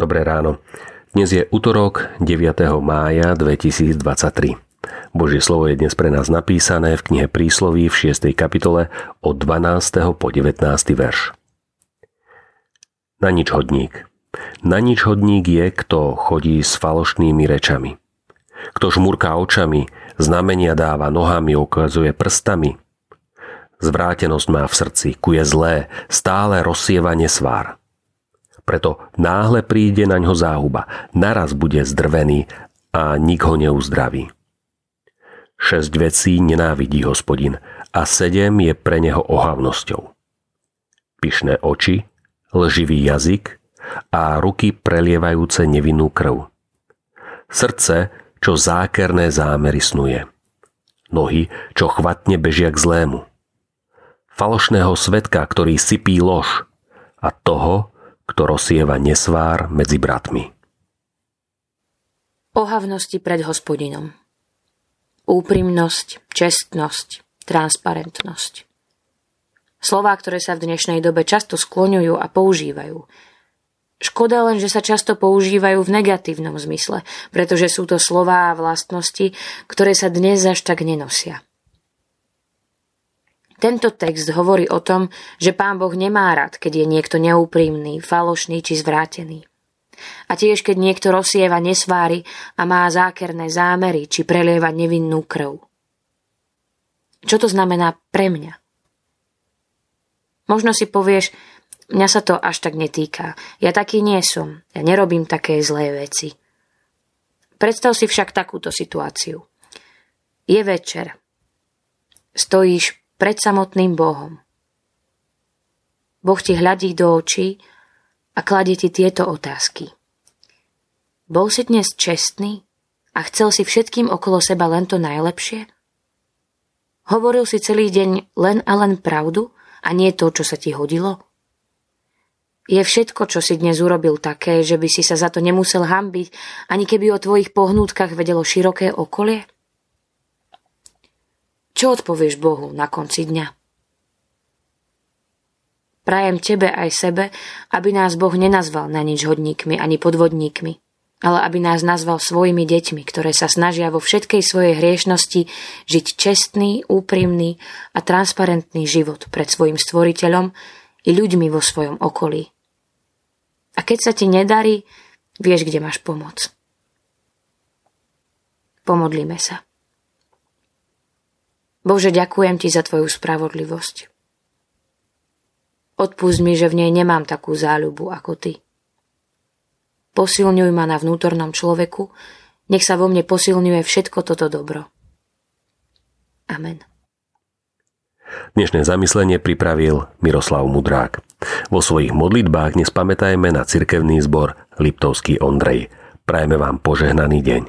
Dobré ráno. Dnes je útorok 9. mája 2023. Božie slovo je dnes pre nás napísané v knihe Prísloví v 6. kapitole od 12. po 19. verš. Na nič hodník. Na nič hodník je, kto chodí s falošnými rečami. Kto žmurká očami, znamenia dáva nohami, ukazuje prstami. Zvrátenosť má v srdci, kuje zlé, stále rozsieva nesvár. Preto náhle príde na ňo záhuba, naraz bude zdrvený a nik ho neuzdraví. Šesť vecí nenávidí hospodin a sedem je pre neho ohavnosťou. Pyšné oči, lživý jazyk a ruky prelievajúce nevinnú krv. Srdce, čo zákerné zámery snuje. Nohy, čo chvatne bežia k zlému. Falošného svetka, ktorý sypí lož a toho, kto rozsieva nesvár medzi bratmi. Ohavnosti pred hospodinom. Úprimnosť, čestnosť, transparentnosť. Slová, ktoré sa v dnešnej dobe často skloňujú a používajú. Škoda len, že sa často používajú v negatívnom zmysle, pretože sú to slová a vlastnosti, ktoré sa dnes až tak nenosia. Tento text hovorí o tom, že pán Boh nemá rád, keď je niekto neúprimný, falošný či zvrátený. A tiež, keď niekto rozsieva nesváry a má zákerné zámery či prelieva nevinnú krv. Čo to znamená pre mňa? Možno si povieš, mňa sa to až tak netýka. Ja taký nie som. Ja nerobím také zlé veci. Predstav si však takúto situáciu. Je večer. Stojíš pred samotným Bohom. Boh ti hľadí do očí a kladie ti tieto otázky. Bol si dnes čestný a chcel si všetkým okolo seba len to najlepšie? Hovoril si celý deň len a len pravdu a nie to, čo sa ti hodilo? Je všetko, čo si dnes urobil také, že by si sa za to nemusel hambiť, ani keby o tvojich pohnútkach vedelo široké okolie? Čo odpovieš Bohu na konci dňa? Prajem tebe aj sebe, aby nás Boh nenazval na nič hodníkmi ani podvodníkmi, ale aby nás nazval svojimi deťmi, ktoré sa snažia vo všetkej svojej hriešnosti žiť čestný, úprimný a transparentný život pred svojim stvoriteľom i ľuďmi vo svojom okolí. A keď sa ti nedarí, vieš, kde máš pomoc. Pomodlíme sa. Bože, ďakujem Ti za Tvoju spravodlivosť. Odpust mi, že v nej nemám takú záľubu ako Ty. Posilňuj ma na vnútornom človeku, nech sa vo mne posilňuje všetko toto dobro. Amen. Dnešné zamyslenie pripravil Miroslav Mudrák. Vo svojich modlitbách nespamätajme na cirkevný zbor Liptovský Ondrej. Prajeme vám požehnaný deň.